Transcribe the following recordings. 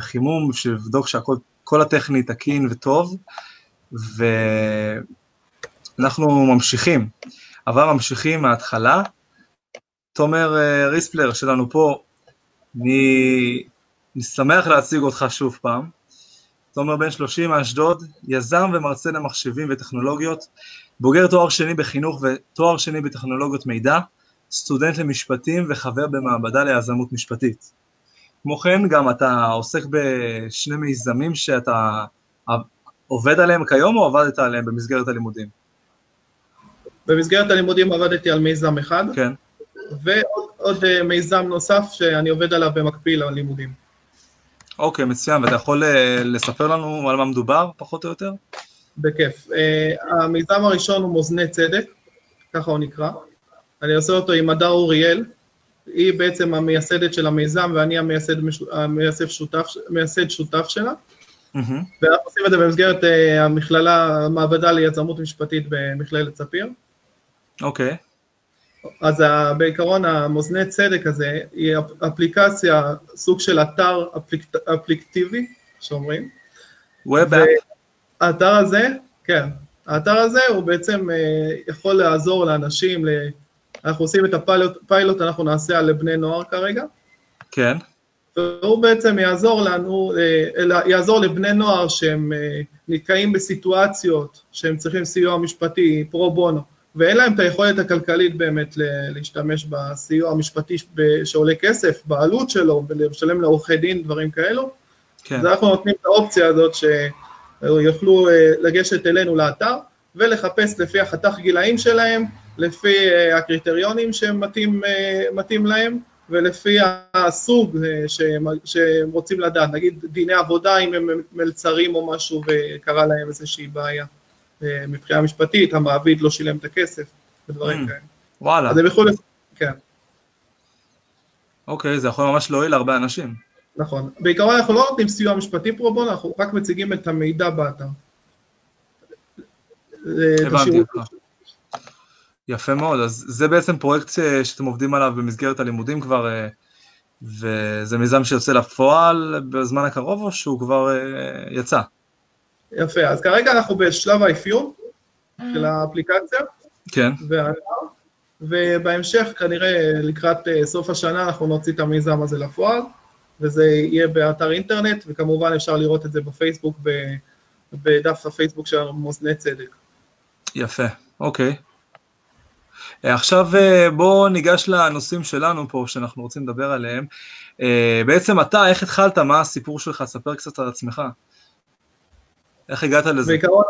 חימום, בשביל לבדוק שהכל הטכני תקין וטוב, ואנחנו ממשיכים, אבל ממשיכים מההתחלה. תומר אה, ריספלר שלנו פה, אני, אני שמח להציג אותך שוב פעם. תומר בן 30 מאשדוד, יזם ומרצה למחשבים וטכנולוגיות, בוגר תואר שני בחינוך ותואר שני בטכנולוגיות מידע, סטודנט למשפטים וחבר במעבדה ליזמות משפטית. כמו כן, גם אתה עוסק בשני מיזמים שאתה עובד עליהם כיום או עבדת עליהם במסגרת הלימודים? במסגרת הלימודים עבדתי על מיזם אחד, כן. ועוד אה, מיזם נוסף שאני עובד עליו במקביל ללימודים. אוקיי, מצוין, ואתה יכול אה, לספר לנו על מה מדובר, פחות או יותר? בכיף. אה, המיזם הראשון הוא מאזני צדק, ככה הוא נקרא. אני עושה אותו עם הדר אוריאל, היא בעצם המייסדת של המיזם ואני המייסד, המייסד שותף, מייסד שותף שלה. Mm-hmm. ואנחנו עושים את זה במסגרת המכללה, המעבדה ליזמות משפטית במכללת ספיר. אוקיי. Okay. אז בעיקרון המאזני צדק הזה היא אפליקציה, סוג של אתר אפליק, אפליקטיבי, שאומרים. ווב האתר הזה, כן, האתר הזה הוא בעצם אה, יכול לעזור לאנשים, אנחנו עושים את הפיילוט, אנחנו נעשה על בני נוער כרגע. כן. והוא בעצם יעזור לנו, אה, יעזור לבני נוער שהם אה, נתקעים בסיטואציות שהם צריכים סיוע משפטי פרו בונו. ואין להם את היכולת הכלכלית באמת להשתמש בסיוע המשפטי שעולה כסף, בעלות שלו, ולשלם לעורכי דין, דברים כאלו. כן. אז אנחנו נותנים את האופציה הזאת שיוכלו אה, לגשת אלינו לאתר ולחפש לפי החתך גילאים שלהם, לפי אה, הקריטריונים שמתאים אה, להם ולפי הסוג שהם, שהם רוצים לדעת, נגיד דיני עבודה אם הם מלצרים או משהו וקרה להם איזושהי בעיה. אה, מבחינה משפטית, המעביד לא שילם את הכסף, ודברים mm, כאלה. וואלה. אז הם יכולים, כן. אוקיי, זה יכול ממש להועיל להרבה אנשים. נכון. בעיקרון אנחנו לא נותנים סיוע משפטי פרו בונו, אנחנו רק מציגים את המידע באתר. הבנתי אותך. יפה מאוד, אז זה בעצם פרויקט שאתם עובדים עליו במסגרת הלימודים כבר, אה, וזה מיזם שיוצא לפועל בזמן הקרוב או שהוא כבר אה, יצא? יפה, אז כרגע אנחנו בשלב האפיון של האפליקציה. כן. ובהמשך, כנראה לקראת אה, סוף השנה, אנחנו נוציא את המיזם הזה לפועל, וזה יהיה באתר אינטרנט, וכמובן אפשר לראות את זה בפייסבוק, בדף הפייסבוק שלנו, מאזני צדק. יפה, אוקיי. אה, עכשיו אה, בואו ניגש לנושאים שלנו פה, שאנחנו רוצים לדבר עליהם. בעצם אתה, איך התחלת? מה הסיפור שלך? ספר קצת על עצמך. איך הגעת לזה? בעיקרון,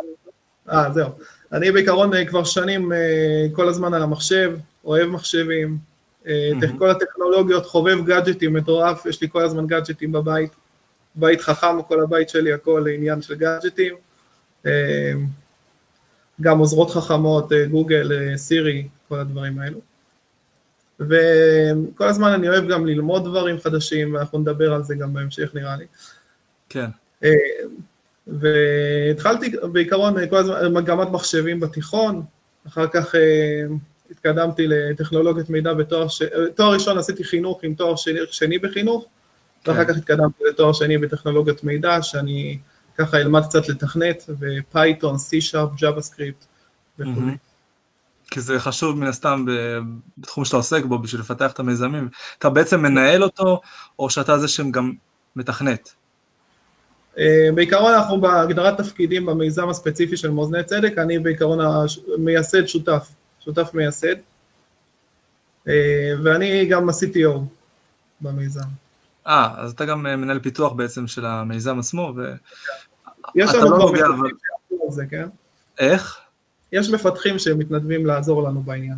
אה, זהו. אני בעיקרון אה, כבר שנים אה, כל הזמן על המחשב, אוהב מחשבים, mm-hmm. כל הטכנולוגיות, חובב גאדג'טים מטורף, יש לי כל הזמן גאדג'טים בבית, בית חכם, כל הבית שלי, הכל עניין של גאדג'טים. גם עוזרות חכמות, גוגל, סירי, כל הדברים האלו. וכל הזמן אני אוהב גם ללמוד דברים חדשים, ואנחנו נדבר על זה גם בהמשך נראה לי. כן. והתחלתי בעיקרון כל הזמן מגמת מחשבים בתיכון, אחר כך אה, התקדמתי לטכנולוגיית מידע בתואר, ש... תואר ראשון עשיתי חינוך עם תואר שני, שני בחינוך, כן. ואחר כך התקדמתי לתואר שני בטכנולוגיית מידע, שאני ככה אלמד קצת לתכנת, ו Python, C-Sharp, JavaScript וכו'. כי זה חשוב מן הסתם בתחום שאתה עוסק בו בשביל לפתח את המיזמים. אתה בעצם מנהל אותו, או שאתה זה שגם מתכנת? אה, בעיקרון אנחנו בהגדרת תפקידים במיזם הספציפי של מאזני צדק, אני בעיקרון המייסד שותף, שותף מייסד, אה, ואני גם ה-CTO במיזם. אה, אז אתה גם אה, מנהל פיתוח בעצם של המיזם עצמו, ו... יש לנו לא כבר מפתחים שיעשו על זה, כן? איך? יש מפתחים שמתנדבים לעזור לנו בעניין.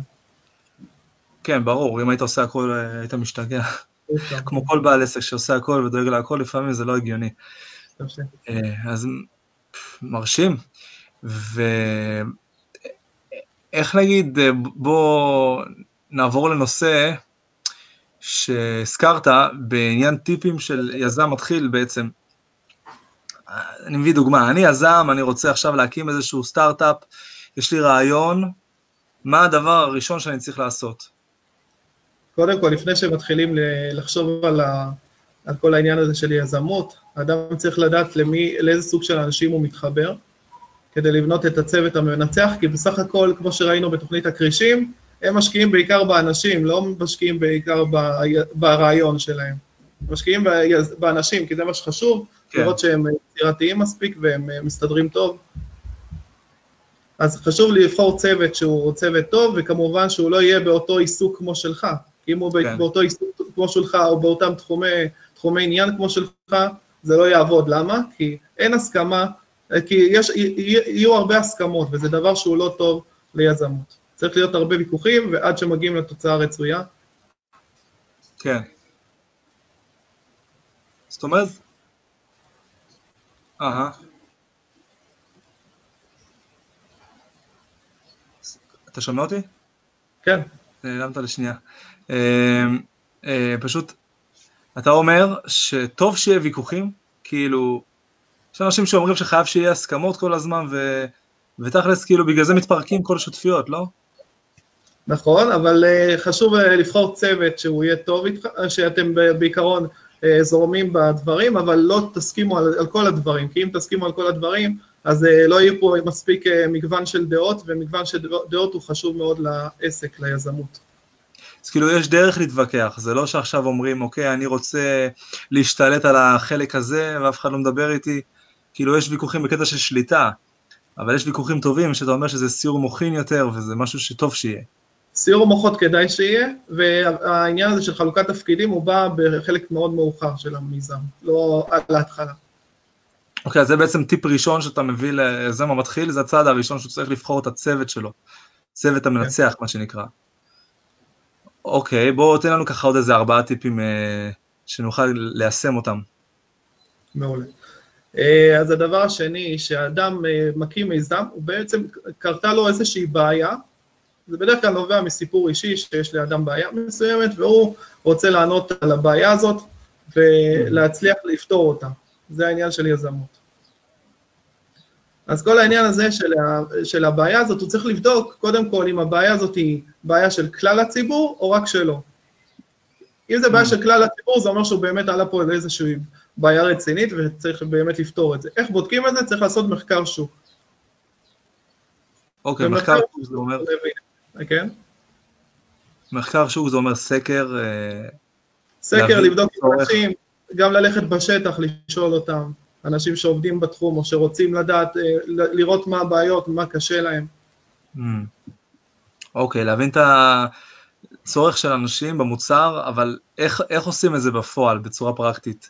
כן, ברור, אם היית עושה הכל, היית משתגע. כמו כל בעל עסק שעושה הכל ודואג להכל, לפעמים זה לא הגיוני. אה, אז מרשים. ואיך נגיד, בוא נעבור לנושא שהזכרת בעניין טיפים של יזם מתחיל בעצם. אני מביא דוגמה, אני יזם, אני רוצה עכשיו להקים איזשהו סטארט-אפ, יש לי רעיון, מה הדבר הראשון שאני צריך לעשות? קודם כל, לפני שמתחילים לחשוב על על כל העניין הזה של יזמות. האדם צריך לדעת למי, לאיזה סוג של אנשים הוא מתחבר, כדי לבנות את הצוות המנצח, כי בסך הכל, כמו שראינו בתוכנית הכרישים, הם משקיעים בעיקר באנשים, לא משקיעים בעיקר ברעיון שלהם. משקיעים באנשים, כי זה מה שחשוב, כן. לראות שהם יצירתיים מספיק והם מסתדרים טוב. אז חשוב לי לבחור צוות שהוא צוות טוב, וכמובן שהוא לא יהיה באותו עיסוק כמו שלך. אם הוא כן. באותו עיסוק כמו שלך, או באותם תחומי, תחומי עניין כמו שלך, זה לא יעבוד. למה? כי אין הסכמה, כי יש, יהיו הרבה הסכמות, וזה דבר שהוא לא טוב ליזמות. צריך להיות הרבה ויכוחים, ועד שמגיעים לתוצאה הרצויה. כן. זאת אומרת, אהה. אתה שומע אותי? כן. נעלמת לשנייה. אה, אה, פשוט, אתה אומר שטוב שיהיה ויכוחים, כאילו, יש אנשים שאומרים שחייב שיהיה הסכמות כל הזמן, ו... ותכלס, כאילו, בגלל זה מתפרקים כל השותפיות, לא? נכון, אבל uh, חשוב uh, לבחור צוות שהוא יהיה טוב איתך, שאתם בעיקרון זורמים בדברים, אבל לא תסכימו על, על כל הדברים, כי אם תסכימו על כל הדברים, אז לא יהיה פה מספיק מגוון של דעות, ומגוון של דעות הוא חשוב מאוד לעסק, ליזמות. אז כאילו יש דרך להתווכח, זה לא שעכשיו אומרים, אוקיי, אני רוצה להשתלט על החלק הזה, ואף אחד לא מדבר איתי, כאילו יש ויכוחים בקטע של שליטה, אבל יש ויכוחים טובים שאתה אומר שזה סיור מוחין יותר, וזה משהו שטוב שיהיה. סיור מוחות כדאי שיהיה, והעניין הזה של חלוקת תפקידים הוא בא בחלק מאוד מאוחר של המיזם, לא על ההתחלה. אוקיי, okay, אז זה בעצם טיפ ראשון שאתה מביא ליזם המתחיל, זה הצעד הראשון שהוא צריך לבחור את הצוות שלו, צוות המנצח, okay. מה שנקרא. אוקיי, okay, בואו תן לנו ככה עוד איזה ארבעה טיפים אה, שנוכל ליישם אותם. מעולה. אה, אז הדבר השני, שאדם אה, מקים מיזם, הוא בעצם, קרתה לו איזושהי בעיה, זה בדרך כלל נובע מסיפור אישי שיש לאדם בעיה מסוימת, והוא רוצה לענות על הבעיה הזאת ולהצליח לפתור אותה. זה העניין של יזמות. אז כל העניין הזה של, ה, של הבעיה הזאת, הוא צריך לבדוק קודם כל אם הבעיה הזאת היא בעיה של כלל הציבור או רק שלו. אם זה בעיה של כלל הציבור, זה אומר שהוא באמת עלה פה לאיזושהי בעיה רצינית וצריך באמת לפתור את זה. איך בודקים את זה? צריך לעשות מחקר שוק. אוקיי, מחקר שוק זה אומר... כן? מחקר שוק זה אומר סקר... אה, סקר, לבדוק אנשים, גם ללכת בשטח, לשאול אותם, אנשים שעובדים בתחום או שרוצים לדעת, אה, לראות מה הבעיות, מה קשה להם. Hmm. אוקיי, להבין את הצורך של אנשים במוצר, אבל איך, איך עושים את זה בפועל, בצורה פרקטית?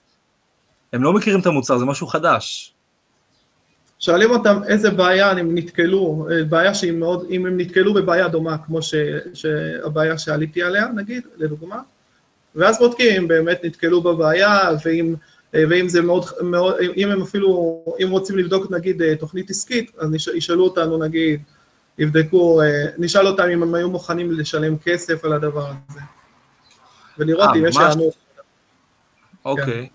הם לא מכירים את המוצר, זה משהו חדש. שואלים אותם איזה בעיה הם נתקלו, אה, בעיה שהיא מאוד, אם הם נתקלו בבעיה דומה כמו ש, שהבעיה שעליתי עליה, נגיד, לדוגמה, ואז בודקים אם באמת נתקלו בבעיה, ואם, אה, ואם זה מאוד, מאוד, אם הם אפילו, אם רוצים לבדוק נגיד אה, תוכנית עסקית, אז ישאלו אותנו נגיד, יבדקו, נשאל אותם אם הם היו מוכנים לשלם כסף על הדבר הזה, ולראות אם יש הענות. אוקיי.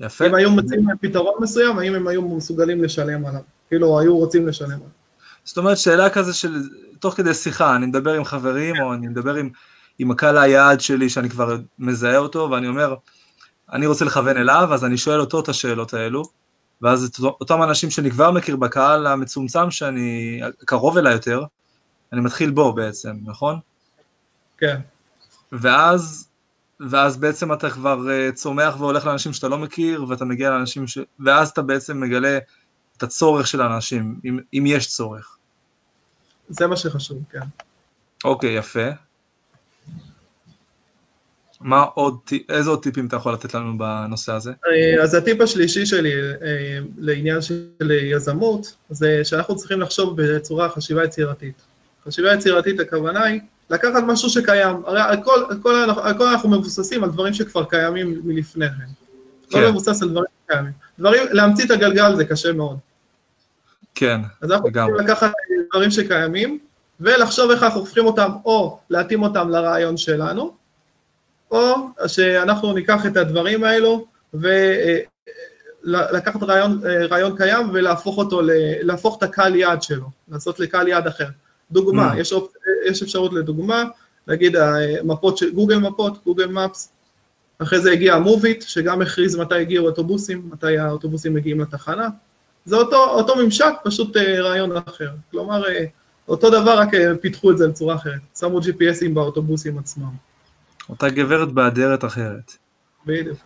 יפה. אם היו מציעים להם פתרון מסוים, האם הם היו מסוגלים לשלם עליו, כאילו היו רוצים לשלם עליו. זאת אומרת, שאלה כזה של, תוך כדי שיחה, אני מדבר עם חברים, או אני מדבר עם, עם הקהל היעד שלי, שאני כבר מזהה אותו, ואני אומר, אני רוצה לכוון אליו, אז אני שואל אותו את השאלות האלו, ואז את אותם אנשים שאני כבר מכיר בקהל המצומצם, שאני קרוב אליי יותר, אני מתחיל בו בעצם, נכון? כן. ואז ואז בעצם אתה כבר uh, צומח והולך לאנשים שאתה לא מכיר, ואתה מגיע לאנשים ש... ואז אתה בעצם מגלה את הצורך של האנשים, אם, אם יש צורך. זה מה שחשוב, כן. אוקיי, יפה. מה עוד, איזה עוד טיפים אתה יכול לתת לנו בנושא הזה? אה, אז הטיפ השלישי שלי אה, לעניין של יזמות, זה שאנחנו צריכים לחשוב בצורה חשיבה יצירתית. חשיבה יצירתית הכוונה היא לקחת משהו שקיים, הרי הכל, הכל, הכל אנחנו מבוססים על דברים שכבר קיימים מלפני כן. כן. לא מבוסס על דברים שקיימים. דברים, להמציא את הגלגל זה קשה מאוד. כן, אז אנחנו צריכים לקחת דברים שקיימים, ולחשוב איך אנחנו הופכים אותם, או להתאים אותם לרעיון שלנו, או שאנחנו ניקח את הדברים האלו, ולקחת רעיון, רעיון קיים ולהפוך אותו, להפוך את הקהל יעד שלו, לעשות לקהל יעד אחר. דוגמה, mm. יש, אופ... יש אפשרות לדוגמה, נגיד המפות של גוגל מפות, גוגל מפס, אחרי זה הגיע המוביט, שגם הכריז מתי הגיעו אוטובוסים, מתי האוטובוסים מגיעים לתחנה. זה אותו, אותו ממשק, פשוט אה, רעיון אחר. כלומר, אה, אותו דבר, רק אה, פיתחו את זה בצורה אחרת. שמו GPSים באוטובוסים עצמם. אותה גברת באדרת אחרת. בדיוק.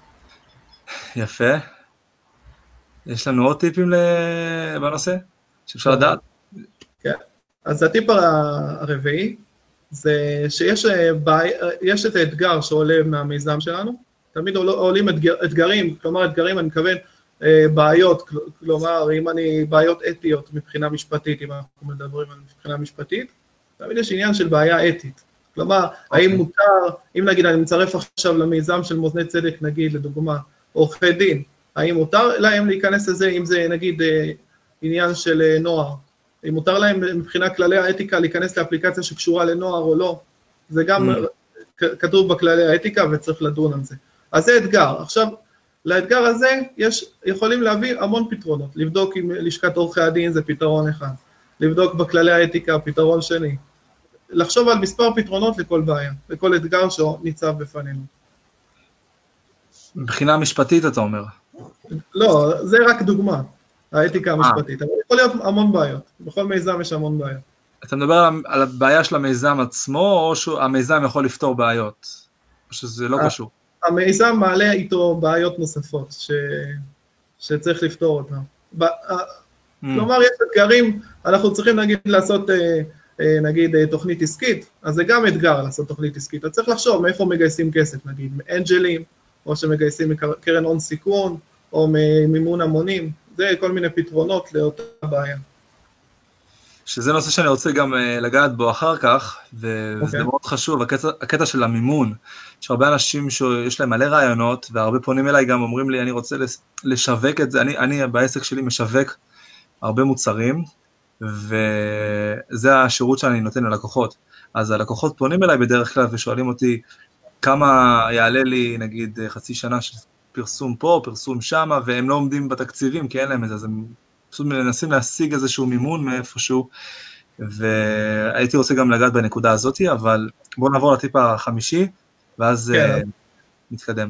יפה. יש לנו עוד טיפים בנושא שאפשר. לדעת? כן. אז הטיפ הרביעי זה שיש בעי... יש את האתגר שעולה מהמיזם שלנו, תמיד עול- עולים אתגר, אתגרים, כלומר אתגרים, אני מתכוון אה, בעיות, כל- כלומר אם אני, בעיות אתיות מבחינה משפטית, אם אנחנו מדברים על מבחינה משפטית, תמיד יש עניין של בעיה אתית. כלומר, אוקיי. האם מותר, אם נגיד אני מצרף עכשיו למיזם של מאזני צדק, נגיד לדוגמה, עורכי דין, האם מותר להם להיכנס לזה, אם זה נגיד אה, עניין של אה, נוער, אם מותר להם מבחינת כללי האתיקה להיכנס לאפליקציה שקשורה לנוער או לא, זה גם Mm. כתוב בכללי האתיקה וצריך לדון על זה. אז זה אתגר. עכשיו, לאתגר הזה יש, יכולים להביא המון פתרונות. לבדוק עם לשכת עורכי הדין זה פתרון אחד, לבדוק בכללי האתיקה פתרון שני. לחשוב על מספר פתרונות לכל בעיה, לכל אתגר שניצב בפנינו. מבחינה משפטית אתה אומר. לא, זה רק דוגמה, האתיקה המשפטית, אבל יכול להיות המון בעיות, בכל מיזם יש המון בעיות. אתה מדבר על- הבעיה של המיזם עצמו, או שהמיזם יכול לפתור בעיות? או שזה לא אה, קשור? המיזם מעלה איתו בעיות נוספות ש... שצריך לפתור אותן. ב... Mm. כלומר, יש אתגרים, אנחנו צריכים נגיד לעשות, אה, אה, נגיד, אה, תוכנית עסקית, אז זה גם אתגר לעשות תוכנית עסקית. אז צריך לחשוב מאיפה מגייסים כסף, נגיד, מאנג'לים, או שמגייסים מקרן הון סיכון, או ממימון המונים, זה כל מיני פתרונות לאותה בעיה. שזה נושא שאני רוצה גם אה, לגעת בו אחר כך, וזה אוקיי. מאוד חשוב, הקטע, הקטע של המימון. יש הרבה אנשים שיש להם מלא רעיונות, והרבה פונים אליי גם אומרים לי, אני רוצה לשווק את זה, אני, אני בעסק שלי משווק הרבה מוצרים, וזה השירות שאני נותן ללקוחות. אז הלקוחות פונים אליי בדרך כלל ושואלים אותי, כמה יעלה לי נגיד חצי שנה של פרסום פה, פרסום שמה, והם לא עומדים בתקציבים כי אין להם את זה, אז הם פשוט מנסים להשיג איזשהו מימון מאיפשהו, והייתי רוצה גם לגעת בנקודה הזאת, אבל בואו נעבור לטיפ החמישי, ואז כן. אה, נתקדם.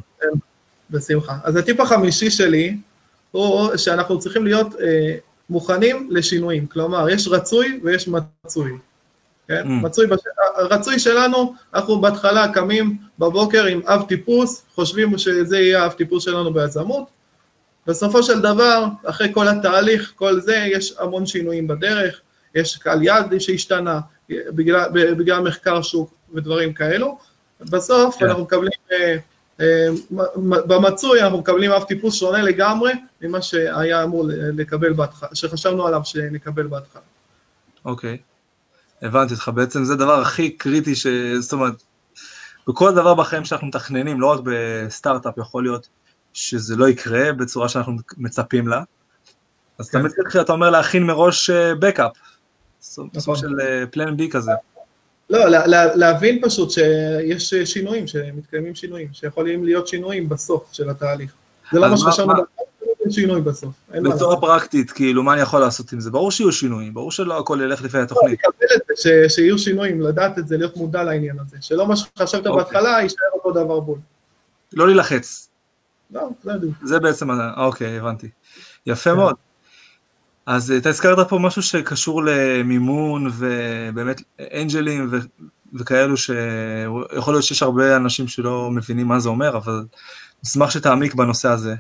בשמחה. אז הטיפ החמישי שלי הוא שאנחנו צריכים להיות אה, מוכנים לשינויים. כלומר, יש רצוי ויש מצוי. כן? Mm. מצוי, בש... הרצוי שלנו, אנחנו בהתחלה קמים בבוקר עם אב טיפוס, חושבים שזה יהיה האב טיפוס שלנו ביזמות. בסופו של דבר, אחרי כל התהליך, כל זה, יש המון שינויים בדרך, יש קהל יעד שהשתנה, בגלל, בגלל מחקר שוק ודברים כאלו. בסוף כן. אנחנו מקבלים, אה, אה, במצוי אנחנו מקבלים אב טיפוס שונה לגמרי ממה שהיה אמור לקבל בהתחלה, שחשבנו עליו שנקבל בהתחלה. אוקיי, הבנתי אותך, בעצם זה הדבר הכי קריטי, ש... זאת אומרת, בכל דבר בחיים שאנחנו מתכננים, לא רק בסטארט-אפ, יכול להיות שזה לא יקרה בצורה שאנחנו מצפים לה, אז כן. תמיד צריך, אתה אומר, להכין מראש בקאפ, סוג נכון. של פלן בי כזה. לא, לה, לה, להבין פשוט שיש שינויים, שמתקיימים שינויים, שיכולים להיות שינויים בסוף של התהליך. זה לא מה שחשבנו, שינוי בסוף. בצורה. פרקטית, כאילו, מה אני יכול לעשות עם זה? ברור שיהיו שינויים, ברור שלא הכל ילך לפי התוכנית. לקבל את זה, שיהיו שינויים, לדעת את זה, להיות מודע לעניין הזה. שלא מה שחשבת אוקיי. בהתחלה, יישאר אותו דבר בול. לא להילחץ, לא, זה בדיוק. זה בעצם, אוקיי, הבנתי. יפה. מאוד. אז אתה הזכרת פה משהו שקשור למימון ובאמת אנג'לים ו- וכאלו שיכול להיות שיש הרבה אנשים שלא מבינים מה זה אומר, אבל נשמח שתעמיק בנושא הזה.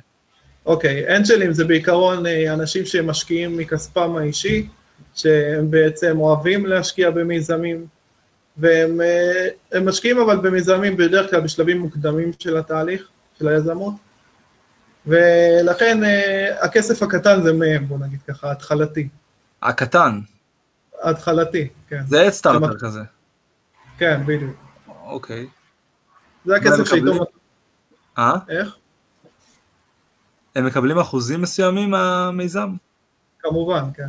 אוקיי, אנג'לים זה בעיקרון אה, אנשים שמשקיעים מכספם האישי, שהם בעצם אוהבים להשקיע במיזמים, והם אה, משקיעים אבל במיזמים בדרך כלל בשלבים מוקדמים של התהליך, של היזמות, ולכן אה, הכסף הקטן זה מהם, בוא נגיד ככה, התחלתי. הקטן, התחלתי, כן. זה עד סטארטר שמח- כזה. כן, בדיוק. אוקיי. זה הכסף שאיתו... אה? איך? הם מקבלים אחוזים מסוימים מהמיזם? כמובן, כן.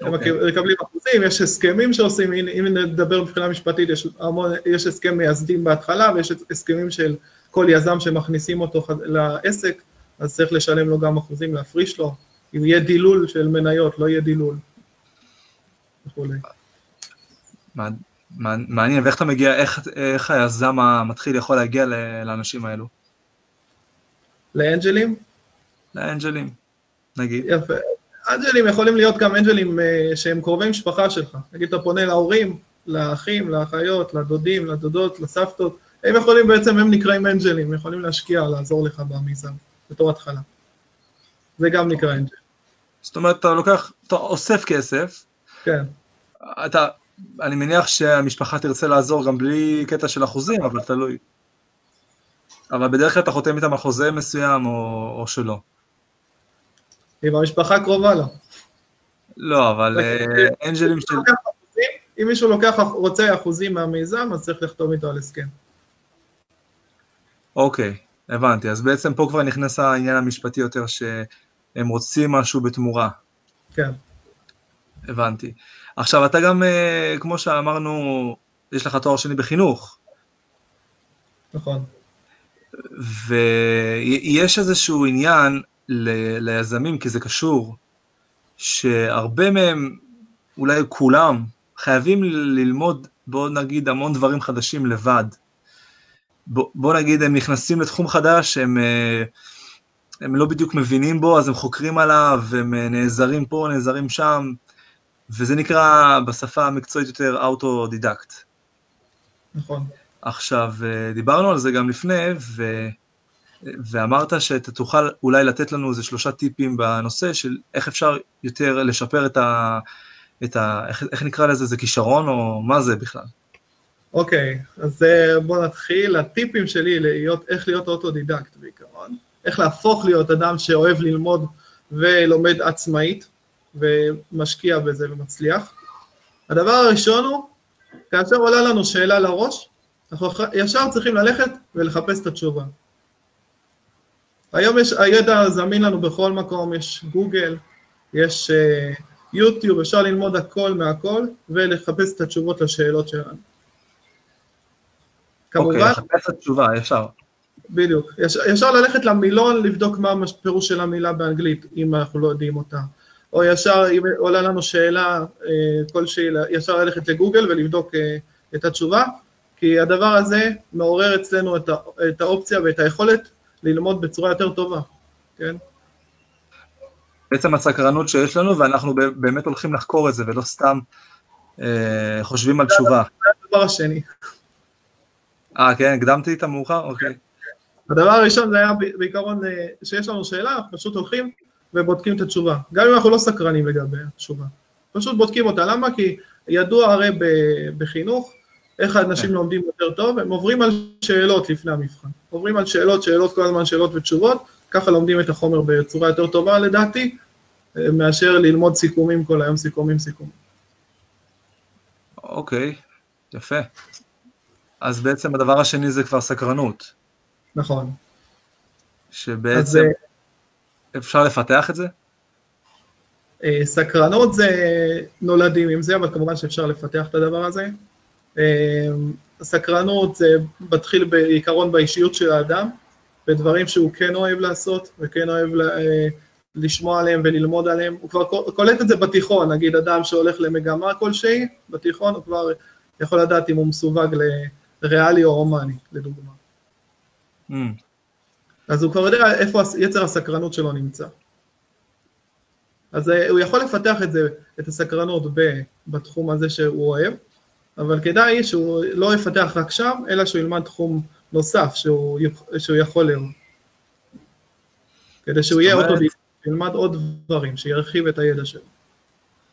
הם אוקיי. מקבלים אחוזים, יש הסכמים שעושים, אם נדבר מבחינה משפטית, יש, המון, יש הסכם מייסדים בהתחלה, ויש הסכמים של כל יזם שמכניסים אותו לעסק, אז צריך לשלם לו גם אחוזים, להפריש לו, אם יהיה דילול של מניות, לא יהיה דילול. וכולי. מעניין, ואיך אתה מגיע, איך, איך היזם המתחיל יכול להגיע לאנשים האלו? לאנג'לים? לאנג'לים, נגיד. יפה. אנג'לים יכולים להיות גם אנג'לים אה, שהם קרובי משפחה שלך. נגיד אתה פונה להורים, לאחים, לאחיות, לדודים, לדודות, לסבתות, הם יכולים בעצם, הם נקראים אנג'לים, הם יכולים להשקיע, לעזור לך במיזם, בתור התחלה. זה גם נקרא אנג'ל. זאת אומרת, אתה לוקח, אתה אוסף כסף, כן. אתה, אני מניח שהמשפחה תרצה לעזור גם בלי קטע של אחוזים, אבל תלוי. אבל בדרך כלל אתה חותם איתם על חוזה מסוים או, או שלא. אם המשפחה קרובה לו. לא, אבל אה, אנג'לים של... אם מישהו לוקח, רוצה אחוזים מהמיזם, אז צריך לחתום איתו על הסכם. אוקיי, הבנתי. אז בעצם פה כבר נכנס העניין המשפטי יותר, שהם רוצים משהו בתמורה. כן. הבנתי. עכשיו, אתה גם, אה, כמו שאמרנו, יש לך תואר שני בחינוך. נכון. ויש איזשהו עניין ל- ליזמים, כי זה קשור, שהרבה מהם, אולי כולם, חייבים ללמוד, בוא נגיד, המון דברים חדשים לבד. בוא, בוא נגיד, הם נכנסים לתחום חדש, הם, אה, הם לא בדיוק מבינים בו, אז הם חוקרים עליו, הם אה, נעזרים פה, נעזרים שם, וזה נקרא בשפה המקצועית יותר אוטודידקט. נכון. עכשיו, אה, דיברנו על זה גם לפני, ו... ואמרת שאתה תוכל אולי לתת לנו איזה שלושה טיפים בנושא של איך אפשר יותר לשפר את ה... את ה איך, איך נקרא לזה, זה כישרון או מה זה בכלל? אוקיי, okay, אז אה, בוא נתחיל. הטיפים שלי להיות, איך להיות אוטודידקט בעיקרון, איך להפוך להיות אדם שאוהב ללמוד ולומד עצמאית ומשקיע בזה ומצליח. הדבר הראשון הוא, כאשר עולה לנו שאלה לראש, אנחנו ישר צריכים ללכת ולחפש את התשובה. היום יש, הידע זמין לנו בכל מקום, יש גוגל, יש uh, יוטיוב, אפשר ללמוד הכל מהכל ולחפש את התשובות לשאלות שלנו. אוקיי, כמובן... אוקיי, לחפש את התשובה, ישר. בדיוק. ישר, ישר ללכת למילון, לבדוק מה הפירוש של המילה באנגלית, אם אנחנו לא יודעים אותה. או ישר, אם עולה לנו שאלה uh, כלשהי, ישר ללכת לגוגל ולבדוק uh, את התשובה, כי הדבר הזה מעורר אצלנו את, ה, את האופציה ואת היכולת ללמוד בצורה יותר טובה, כן? בעצם הסקרנות שיש לנו, ואנחנו באמת הולכים לחקור את זה, ולא סתם אה, חושבים על תשובה. זה הדבר השני. אה, כן, הקדמתי את המאוחר? אוקיי. הדבר הראשון זה היה בעיקרון אה, שיש לנו שאלה, אנחנו פשוט הולכים ובודקים את התשובה. גם אם אנחנו לא סקרנים לגבי התשובה. פשוט בודקים אותה. למה? כי ידוע הרי בחינוך, איך האנשים כן. לומדים יותר טוב, הם עוברים על שאלות לפני המבחן. עוברים על שאלות, שאלות כל הזמן, שאלות ותשובות, ככה לומדים את החומר בצורה יותר טובה לדעתי, מאשר ללמוד סיכומים כל היום, סיכומים, סיכומים. אוקיי, יפה. אז בעצם הדבר השני זה כבר סקרנות. נכון. שבעצם אז, אה, אפשר לפתח את זה? אה, סקרנות זה נולדים עם זה, אבל כמובן שאפשר לפתח את הדבר הזה. אמ, סקרנות זה מתחיל בעיקרון באישיות של האדם, בדברים שהוא כן אוהב לעשות וכן אוהב אה, לשמוע עליהם וללמוד עליהם, הוא כבר קולט את זה בתיכון, נגיד אדם שהולך למגמה כלשהי, בתיכון הוא כבר יכול לדעת אם הוא מסווג לריאלי או הומני, לדוגמה. Mm. אז הוא כבר יודע איפה יצר הסקרנות שלו נמצא. אז אה, הוא יכול לפתח את זה, את הסקרנות בתחום הזה שהוא אוהב, אבל כדאי שהוא לא יפתח רק שם, אלא שהוא ילמד תחום נוסף שהוא, שהוא יכול לראות. כדי שהוא יהיה אוטודיסט, ילמד עוד דברים, שירחיב את הידע שלו.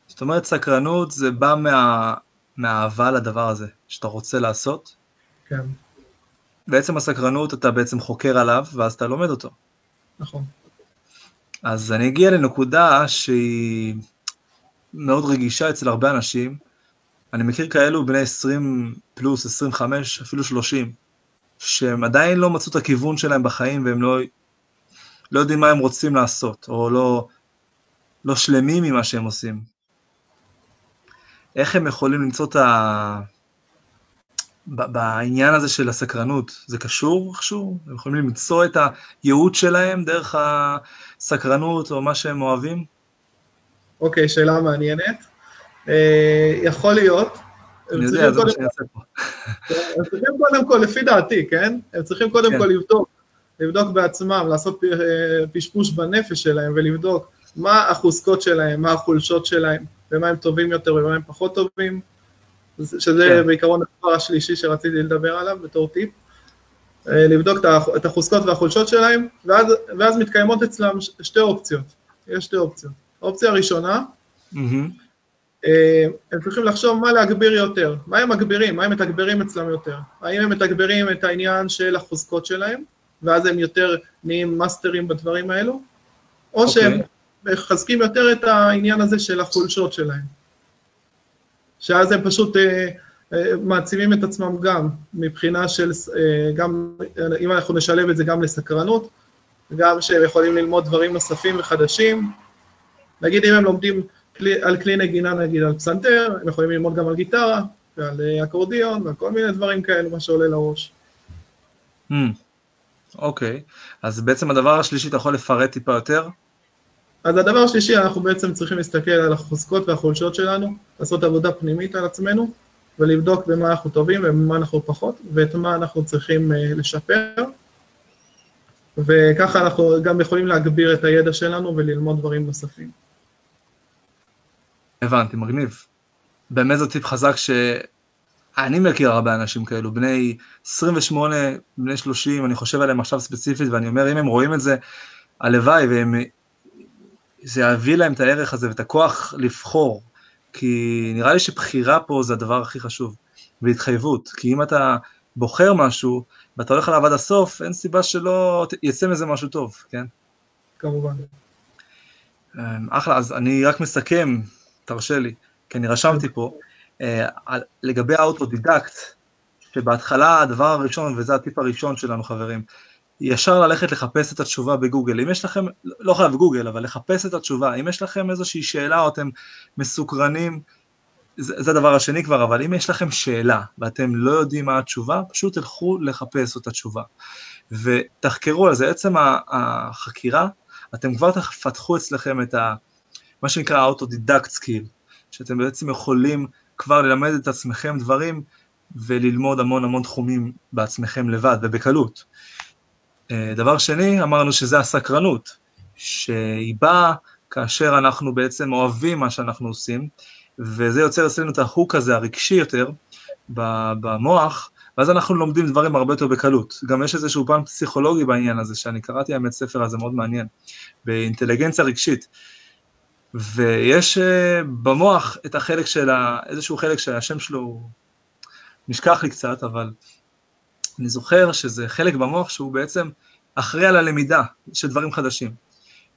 זאת אומרת, סקרנות זה בא מה, מהאהבה לדבר הזה, שאתה רוצה לעשות? כן. בעצם הסקרנות, אתה בעצם חוקר עליו, ואז אתה לומד אותו. נכון. אז אני אגיע לנקודה שהיא מאוד רגישה אצל הרבה אנשים, אני מכיר כאלו בני 20 פלוס, 25, אפילו 30, שהם עדיין לא מצאו את הכיוון שלהם בחיים והם לא, לא יודעים מה הם רוצים לעשות, או לא, לא שלמים ממה שהם עושים. איך הם יכולים למצוא את ה... בעניין הזה של הסקרנות, זה קשור איכשהו? הם יכולים למצוא את הייעוד שלהם דרך הסקרנות או מה שהם אוהבים? אוקיי, okay, שאלה מעניינת. אה, יכול להיות, אני יודע, זה מה שאני אעשה פה. הם צריכים קודם כל, לפי דעתי, כן? הם צריכים קודם כן. כל לבדוק, לבדוק בעצמם, לעשות אה, פשפוש בנפש שלהם ולבדוק מה החוזקות שלהם, מה החולשות שלהם, ומה הם טובים יותר ומה הם פחות טובים, שזה כן. בעיקרון הדבר השלישי שרציתי לדבר עליו בתור טיפ. אה, לבדוק את החוזקות והחולשות שלהם, ואז, ואז מתקיימות אצלם שתי אופציות. יש שתי אופציות. האופציה הראשונה, mm-hmm. הם צריכים לחשוב מה להגביר יותר, מה הם מגבירים, מה הם מתגברים אצלם יותר. האם הם מתגברים את העניין של החוזקות שלהם, ואז הם יותר נהיים מאסטרים בדברים האלו, או okay. אוקיי. שהם מחזקים יותר את העניין הזה של החולשות שלהם. שאז הם פשוט אה, אה, מעצימים את עצמם גם מבחינה של, אה, גם, אם אנחנו נשלב את זה גם לסקרנות, גם שהם יכולים ללמוד דברים נוספים וחדשים. נגיד אם הם לומדים על כלי נגינה, נגיד על פסנתר, הם יכולים ללמוד גם על גיטרה, ועל אקורדיון, ועל כל מיני דברים כאלו, מה שעולה לראש. Hmm. אוקיי, okay. אז בעצם הדבר השלישי, אתה יכול לפרט טיפה יותר? אז הדבר השלישי, אנחנו בעצם צריכים להסתכל על החוזקות והחולשות שלנו, לעשות עבודה פנימית על עצמנו, ולבדוק במה אנחנו טובים ובמה אנחנו פחות, ואת מה אנחנו צריכים אה, לשפר, וככה אנחנו גם יכולים להגביר את הידע שלנו וללמוד דברים נוספים. הבנתי, מגניב. באמת זה טיפ חזק שאני מכיר הרבה אנשים כאלו, בני 28, בני 30, אני חושב עליהם עכשיו ספציפית, ואני אומר, אם הם רואים את זה, הלוואי, וזה יביא להם את הערך הזה ואת הכוח לבחור, כי נראה לי שבחירה פה זה הדבר הכי חשוב, והתחייבות, כי אם אתה בוחר משהו, ואתה הולך עליו עד הסוף, אין סיבה שלא יצא מזה משהו טוב, כן? כמובן. אמ, אחלה, אז אני רק מסכם, תרשה לי, כי אני רשמתי פה, אה, לגבי האוטודידקט, שבהתחלה הדבר הראשון, וזה הטיפ הראשון שלנו חברים, ישר ללכת לחפש את התשובה בגוגל. אם יש לכם, לא חייב גוגל, אבל לחפש את התשובה. אם יש לכם איזושהי שאלה או אתם מסוקרנים, זה, זה הדבר השני כבר, אבל אם יש לכם שאלה ואתם לא יודעים מה התשובה, פשוט תלכו לחפש את התשובה. ותחקרו על זה. עצם החקירה, אתם כבר תפתחו אצלכם את ה... מה שנקרא האוטודידקט skill, שאתם בעצם יכולים כבר ללמד את עצמכם דברים וללמוד המון המון תחומים בעצמכם לבד ובקלות. אה, דבר שני, אמרנו שזה הסקרנות, שהיא באה כאשר אנחנו בעצם אוהבים מה שאנחנו עושים, וזה יוצר אצלנו את ה hook הזה, הרגשי יותר, במוח, ואז אנחנו לומדים דברים הרבה יותר בקלות. גם יש איזשהו פן פסיכולוגי בעניין הזה, שאני קראתי האמת ספר הזה מאוד מעניין, באינטליגנציה רגשית. ויש אה, במוח את החלק של, ה... איזשהו חלק שהשם שלו נשכח לי קצת, אבל אני זוכר שזה חלק במוח שהוא בעצם אחראי על הלמידה של דברים חדשים.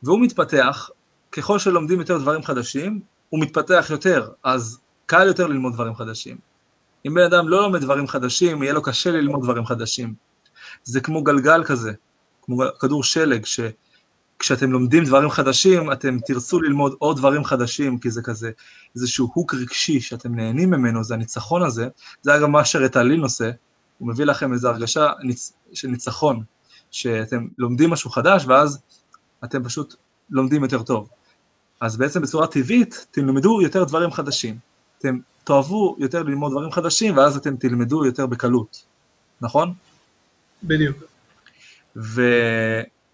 והוא מתפתח, ככל שלומדים יותר דברים חדשים, הוא מתפתח יותר, אז קל יותר ללמוד דברים חדשים. אם בן אדם לא לומד דברים חדשים, יהיה לו קשה ללמוד דברים חדשים. זה כמו גלגל כזה, כמו כדור שלג, שכשאתם לומדים דברים חדשים, אתם תרצו ללמוד עוד דברים חדשים, כי זה כזה איזשהו הוק רגשי שאתם נהנים ממנו, זה הניצחון הזה. זה אגב מה שרטלין עושה, הוא מביא לכם איזו הרגשה של ניצחון, שאתם לומדים משהו חדש, ואז אתם פשוט לומדים יותר טוב. אז בעצם בצורה טבעית תלמדו יותר דברים חדשים. אתם תאהבו יותר ללמוד דברים חדשים, ואז אתם תלמדו יותר בקלות, נכון? בדיוק.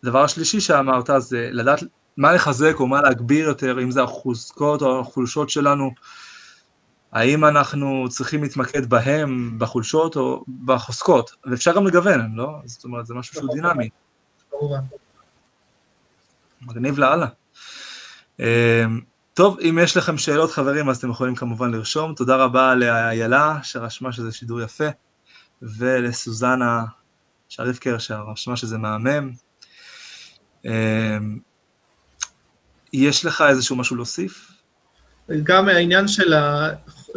ודבר השלישי שאמרת זה לדעת מה לחזק או מה להגביר יותר, אם זה החוזקות או החולשות שלנו, האם אנחנו צריכים להתמקד בהם, בחולשות או בחוזקות, ואפשר גם לגוון, לא? זאת אומרת, זה משהו שהוא דינמי. מגניב לאללה. אמ, טוב, אם יש לכם שאלות חברים, אז אתם יכולים כמובן לרשום. תודה רבה לאיילה, שרשמה שזה שידור יפה, ולסוזנה שריפקר, שרשמה שזה מהמם. אמ, יש לך איזשהו משהו להוסיף? גם העניין של, ה,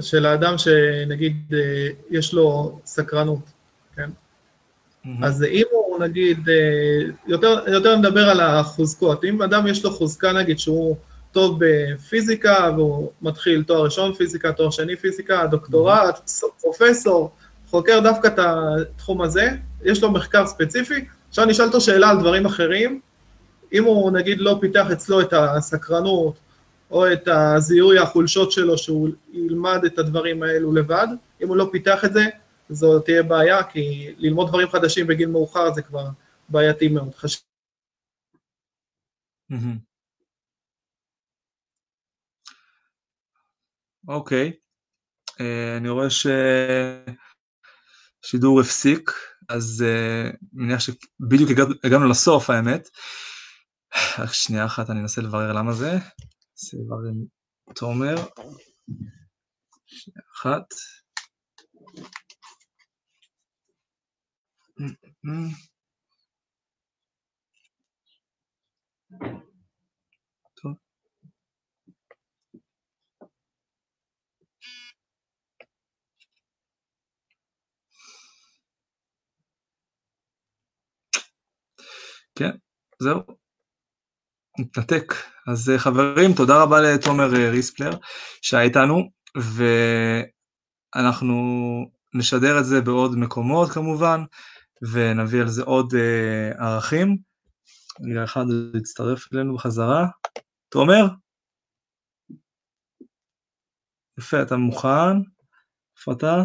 של האדם שנגיד אה, יש לו סקרנות, כן? Mm-hmm. אז אם הוא נגיד, אה, יותר, יותר נדבר על החוזקות, אם אדם יש לו חוזקה נגיד שהוא טוב בפיזיקה והוא מתחיל תואר ראשון פיזיקה, תואר שני פיזיקה, דוקטורט, mm-hmm. פרופסור, חוקר דווקא את התחום הזה, יש לו מחקר ספציפי, עכשיו נשאל אותו שאלה על דברים אחרים, אם הוא נגיד לא פיתח אצלו את הסקרנות, או את הזיהוי החולשות שלו, שהוא ילמד את הדברים האלו לבד, אם הוא לא פיתח את זה, זו תהיה בעיה, כי ללמוד דברים חדשים בגיל מאוחר זה כבר בעייתי מאוד. חשוב. אוקיי, אה, אני רואה ששידור הפסיק, אז אה, אני מניח שבדיוק הגענו לסוף האמת. רק שנייה אחת, אני אנסה לברר למה זה. ננסה לברר עם תומר. שנייה אחת. כן, זהו, מתנתק. אז חברים, תודה רבה לתומר ריספלר שהיה איתנו, ואנחנו נשדר את זה בעוד מקומות כמובן, ונביא על זה עוד uh, ערכים. רגע אחד להצטרף אלינו בחזרה. תומר? יפה, אתה מוכן? איפה אתה?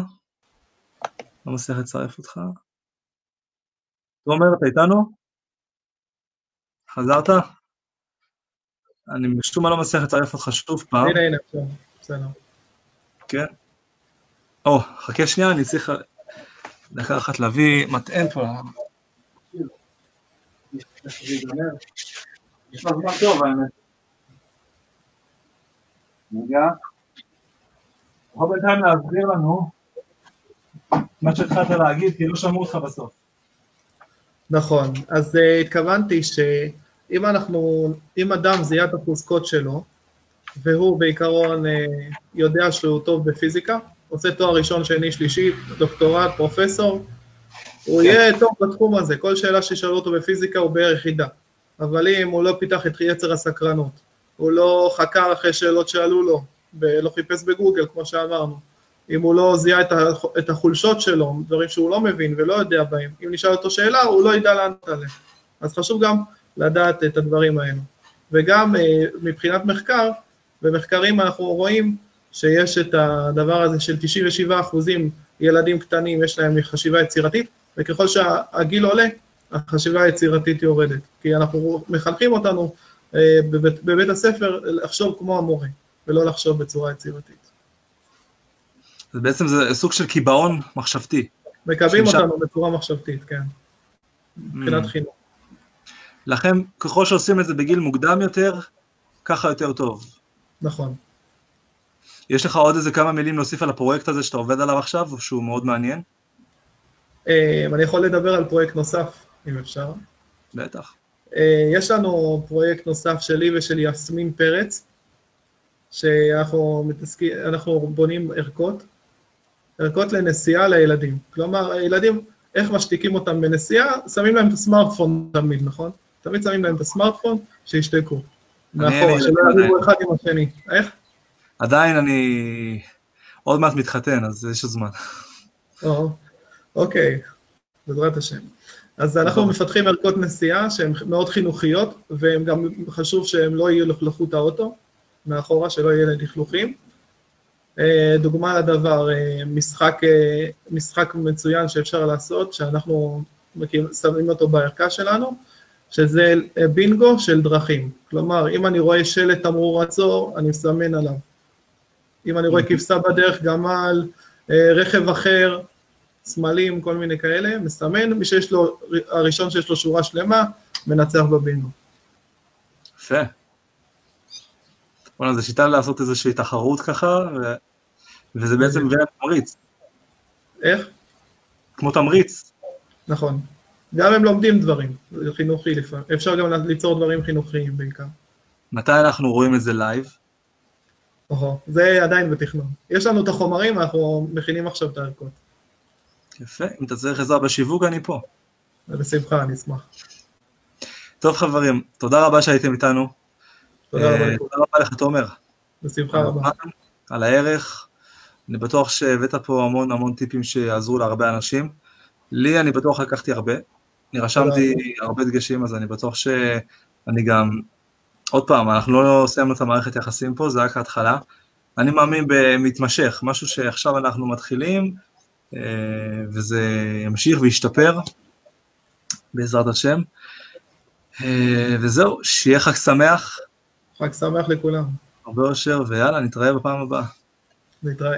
לא מצליח לצרף אותך. תומר, אתה איתנו? חזרת? אני משום מה לא מצליח לצרף אותך שוב פעם. הנה, הנה, בסדר. כן? או, חכה שנייה, אני צריך דקה אחת להביא מטען פה. יש לך זמן טוב האמת. רגע. יכול בינתיים להסביר לנו מה שהתחלת להגיד, כי לא שמעו אותך בסוף. נכון, אז uh, התכוונתי שאם אנחנו, אם אדם זיהה את החוזקות שלו, והוא בעיקרון uh, יודע שהוא טוב בפיזיקה, עושה תואר ראשון, שני, שלישי, דוקטורט, פרופסור, הוא יהיה טוב בתחום הזה, כל שאלה שישאלו אותו בפיזיקה הוא בערך ידע. אבל אם הוא לא פיתח את יצר הסקרנות, הוא לא חקר אחרי שאלות שעלו לו, ולא חיפש בגוגל, כמו שאמרנו, אם הוא לא זיהה את החולשות שלו, דברים שהוא לא מבין ולא יודע בהם, אם נשאל אותו שאלה, הוא לא ידע לענות עליה. אז חשוב גם לדעת את הדברים האלו. וגם אה, מבחינת מחקר, במחקרים אנחנו רואים שיש את הדבר הזה של 97 אחוזים ילדים קטנים, יש להם חשיבה יצירתית, וככל שהגיל עולה, החשיבה היצירתית יורדת. כי אנחנו מחנכים אותנו אה, בבית, בבית הספר לחשוב כמו המורה, ולא לחשוב בצורה יצירתית. אז בעצם זה סוג של קיבעון מחשבתי. מקבעים שמשל... אותנו בצורה מחשבתית, כן. מבחינת mm. חינוך. לכן, ככל שעושים את זה בגיל מוקדם יותר, ככה יותר טוב. נכון. יש לך עוד איזה כמה מילים להוסיף על הפרויקט הזה שאתה עובד עליו עכשיו, שהוא מאוד מעניין? אה, אני יכול לדבר על פרויקט נוסף, אם אפשר. בטח. אה, יש לנו פרויקט נוסף שלי ושל יסמין פרץ, שאנחנו מתעסקים, אנחנו בונים ערכות, ערכות לנסיעה לילדים. כלומר, הילדים, איך משתיקים אותם בנסיעה? שמים להם את הסמארטפון תמיד, נכון? תמיד שמים להם את הסמארטפון, שישתקו. מאחורה, שלא יעבירו אחד עם השני. איך? עדיין אני עוד מעט מתחתן, אז יש זמן. אוקיי, בעזרת השם. אז אנחנו מפתחים ערכות נסיעה שהן מאוד חינוכיות, והן גם חשוב שהן לא יהיו לכלכות האוטו, מאחורה, שלא יהיה לכלוכים. אה, דוגמה לדבר, אה, משחק, אה, משחק מצוין שאפשר לעשות, שאנחנו שמים אותו בערכה שלנו, שזה בינגו של דרכים. כלומר, אם אני רואה שלט תמרור עצור, אני מסמן עליו. אם אני רואה כבשה בדרך, גמל, רכב אחר, סמלים, כל מיני כאלה, מסמן, מי שיש לו, הראשון שיש לו שורה שלמה, מנצח בבינגו. יפה. וואלה, זו שיטה לעשות איזושהי תחרות ככה, ו... וזה בעצם תמריץ. איך? כמו תמריץ. נכון. גם הם לומדים דברים, זה חינוכי לפעמים. אפשר גם ליצור דברים חינוכיים בעיקר. מתי אנחנו רואים את זה live? אוהו, זה עדיין בתכנון. יש לנו את החומרים, אנחנו מכינים עכשיו את הערכות. יפה, אם אתה צריך עזרה בשיווק, אני פה. בשמחה, אני אשמח. טוב חברים, תודה רבה שהייתם איתנו. תודה רבה. אה, תודה רבה לך, תומר. בשמחה רבה. על הערך. אני בטוח שהבאת פה המון המון טיפים שיעזרו להרבה אנשים. לי אני בטוח לקחתי הרבה. אני רשמתי הרבה דגשים, אז אני בטוח שאני גם... עוד פעם, אנחנו לא סיימנו את המערכת יחסים פה, זה רק ההתחלה. אני מאמין במתמשך, משהו שעכשיו אנחנו מתחילים, אה, וזה ימשיך וישתפר, בעזרת השם. אה, וזהו, שיהיה חג שמח. חג שמח לכולם. הרבה אושר, ויאללה, נתראה בפעם הבאה. נתראה.